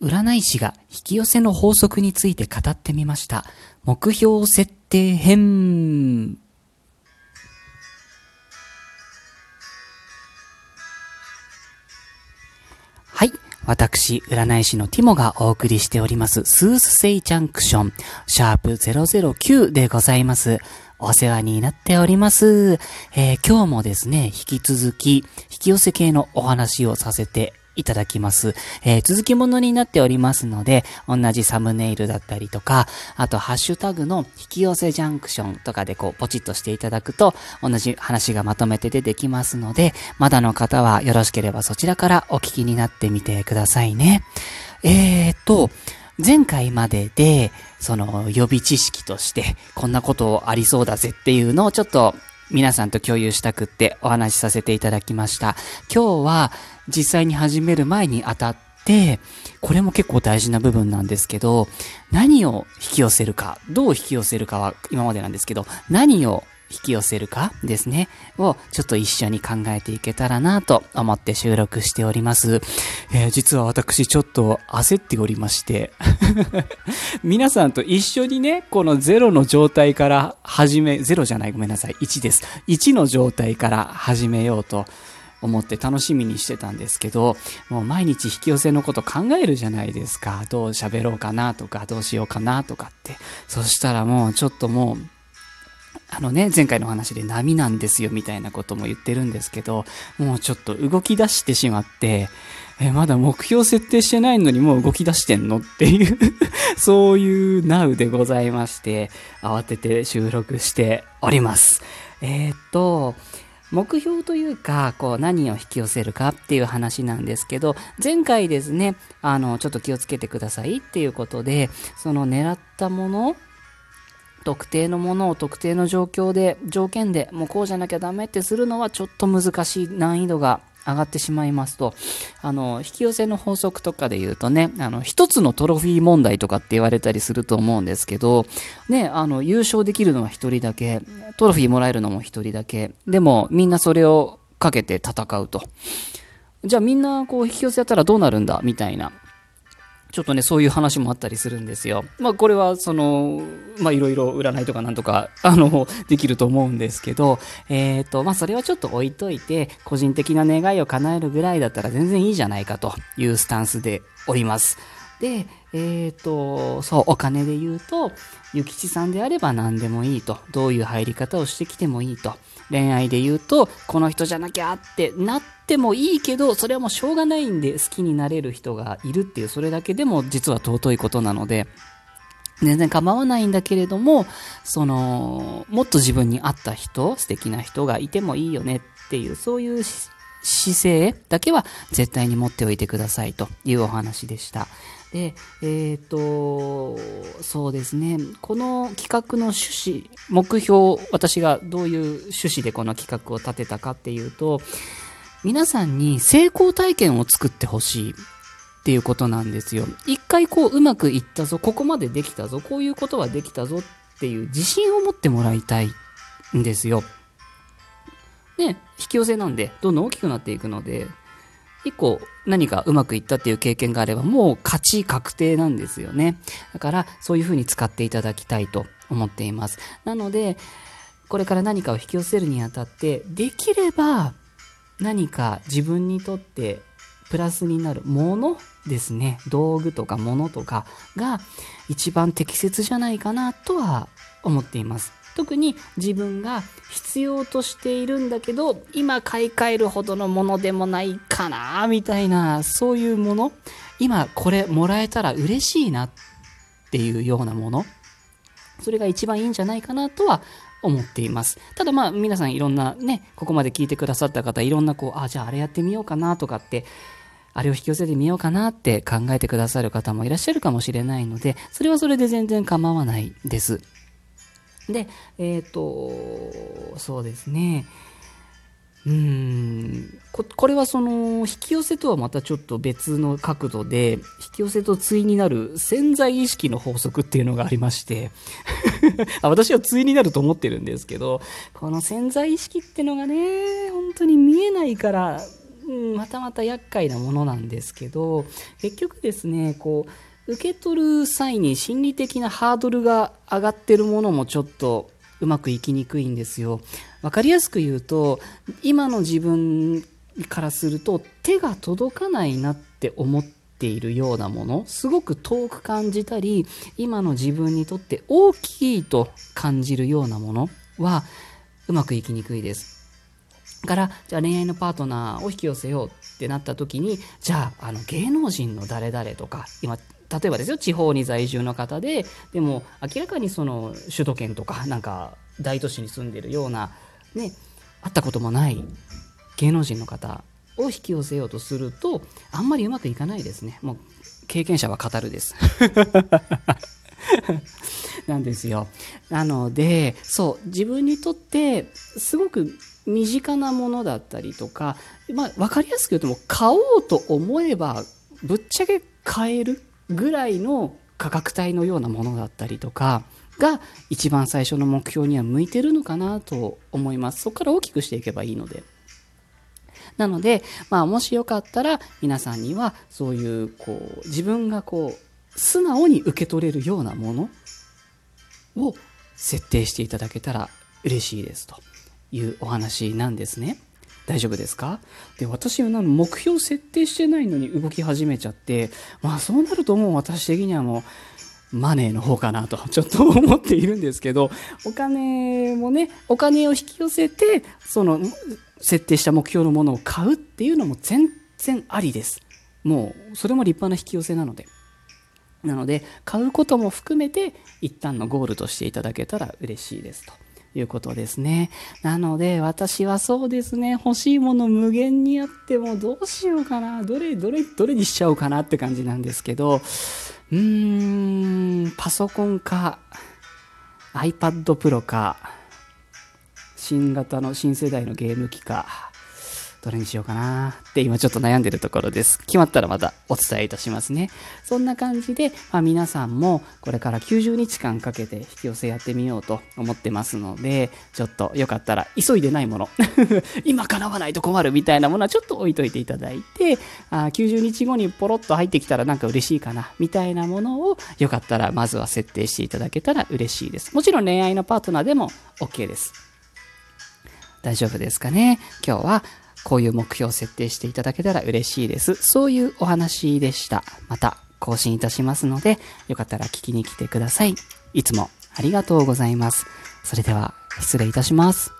占い師が引き寄せの法則について語ってみました。目標設定編。はい。私、占い師のティモがお送りしております、スースセイジャンクション、シャープ009でございます。お世話になっております。えー、今日もですね、引き続き、引き寄せ系のお話をさせていただきます。えー、続きものになっておりますので、同じサムネイルだったりとか、あとハッシュタグの引き寄せジャンクションとかでこうポチッとしていただくと、同じ話がまとめて出てきますので、まだの方はよろしければそちらからお聞きになってみてくださいね。えーと、前回までで、その予備知識として、こんなことありそうだぜっていうのをちょっと皆さんと共有したくってお話しさせていただきました。今日は実際に始める前にあたって、これも結構大事な部分なんですけど、何を引き寄せるか、どう引き寄せるかは今までなんですけど、何を引き寄せるかですね、をちょっと一緒に考えていけたらなと思って収録しております。えー、実は私ちょっと焦っておりまして 皆さんと一緒にね、このゼロの状態から始め、ゼロじゃないごめんなさい、1です。1の状態から始めようと思って楽しみにしてたんですけど、もう毎日引き寄せのこと考えるじゃないですか。どう喋ろうかなとか、どうしようかなとかって。そしたらもうちょっともう、あのね、前回の話で波なんですよみたいなことも言ってるんですけど、もうちょっと動き出してしまって、え、まだ目標設定してないのにもう動き出してんのっていう そういう Now でございまして、慌てて収録しております。えー、っと、目標というか、こう何を引き寄せるかっていう話なんですけど、前回ですね、あの、ちょっと気をつけてくださいっていうことで、その狙ったもの特定のものを特定の状況で、条件でもうこうじゃなきゃダメってするのはちょっと難しい難易度が上がってしまいますと、あの、引き寄せの法則とかで言うとね、あの、一つのトロフィー問題とかって言われたりすると思うんですけど、ね、あの、優勝できるのは一人だけ、トロフィーもらえるのも一人だけ、でもみんなそれをかけて戦うと。じゃあみんなこう引き寄せやったらどうなるんだみたいな。ちょっとね、そういう話もあったりするんですよ。まあ、これは、その、まあ、いろいろ占いとかなんとか、あの、できると思うんですけど、えっ、ー、と、まあ、それはちょっと置いといて、個人的な願いを叶えるぐらいだったら全然いいじゃないかというスタンスでおります。で、えっ、ー、と、そう、お金で言うと、ゆきちさんであれば何でもいいと。どういう入り方をしてきてもいいと。恋愛で言うと、この人じゃなきゃってなってもいいけど、それはもうしょうがないんで好きになれる人がいるっていう、それだけでも実は尊いことなので、全然構わないんだけれども、その、もっと自分に合った人、素敵な人がいてもいいよねっていう、そういう姿勢だけは絶対に持っておいてくださいというお話でした。で、えっ、ー、と、そうですね、この企画の趣旨、目標、私がどういう趣旨でこの企画を立てたかっていうと、皆さんに成功体験を作ってほしいっていうことなんですよ。一回こううまくいったぞ、ここまでできたぞ、こういうことはできたぞっていう自信を持ってもらいたいんですよ。ね、引き寄せなんで、どんどん大きくなっていくので、一個何かうまくいったっていう経験があればもう勝ち確定なんですよね。だからそういう風に使っていただきたいと思っています。なので、これから何かを引き寄せるにあたって、できれば何か自分にとってプラスになるものですね。道具とかものとかが一番適切じゃないかなとは思っています。特に自分が必要としているんだけど、今買い替えるほどのものでもないかな、みたいな、そういうもの、今これもらえたら嬉しいなっていうようなもの、それが一番いいんじゃないかなとは思っています。ただまあ皆さんいろんなね、ここまで聞いてくださった方、いろんなこう、あ、じゃああれやってみようかなとかって、あれを引き寄せてみようかなって考えてくださる方もいらっしゃるかもしれないので、それはそれで全然構わないです。で、えっ、ー、と、そうですね。うん、これはその引き寄せとはまたちょっと別の角度で引き寄せと対になる潜在意識の法則っていうのがありまして あ私は対になると思ってるんですけどこの潜在意識ってのがね本当に見えないからうん、またまた厄介なものなんですけど、結局ですね、こう、受け取る際に心理的なハードルが上がってるものもちょっとうまくいきにくいんですよ。わかりやすく言うと、今の自分からすると手が届かないなって思っているようなもの、すごく遠く感じたり、今の自分にとって大きいと感じるようなものは、うまくいきにくいです。から、じゃあ恋愛のパートナーを引き寄せようってなった時に、じゃあ、あの芸能人の誰々とか、今、例えばですよ、地方に在住の方で、でも明らかにその首都圏とか、なんか大都市に住んでるような、ね、会ったこともない芸能人の方を引き寄せようとすると、あんまりうまくいかないですね。もう、経験者は語るです。なんですよ。なので、そう、自分にとって、すごく身近なものだったりとか、まあ、わかりやすく言うとも、買おうと思えば、ぶっちゃけ買えるぐらいの価格帯のようなものだったりとか、が一番最初の目標には向いてるのかなと思います。そこから大きくしていけばいいので。なので、まあ、もしよかったら皆さんにはそういうこう自分がこう素直に受け取れるようなものを設定していただけたら嬉しいですというお話なんですね。大丈夫ですか？で、私は目標設定してないのに動き始めちゃって、まあそうなるともう私的にはもう、マネーの方かなと、ちょっと思っているんですけど、お金もね、お金を引き寄せて、その、設定した目標のものを買うっていうのも全然ありです。もう、それも立派な引き寄せなので。なので、買うことも含めて、一旦のゴールとしていただけたら嬉しいですと。いうことですね。なので、私はそうですね、欲しいもの無限にあってもどうしようかな、どれ、どれ、どれにしちゃおうかなって感じなんですけど、うーん、パソコンか、iPad Pro か、新型の新世代のゲーム機か、どれにしようかなって今ちょっと悩んでるところです。決まったらまたお伝えいたしますね。そんな感じで、まあ、皆さんもこれから90日間かけて引き寄せやってみようと思ってますので、ちょっとよかったら急いでないもの、今叶わないと困るみたいなものはちょっと置いといていただいて、あ90日後にポロッと入ってきたらなんか嬉しいかなみたいなものをよかったらまずは設定していただけたら嬉しいです。もちろん恋愛のパートナーでも OK です。大丈夫ですかね？今日はこういう目標を設定していただけたら嬉しいです。そういうお話でした。また更新いたしますので、よかったら聞きに来てください。いつもありがとうございます。それでは失礼いたします。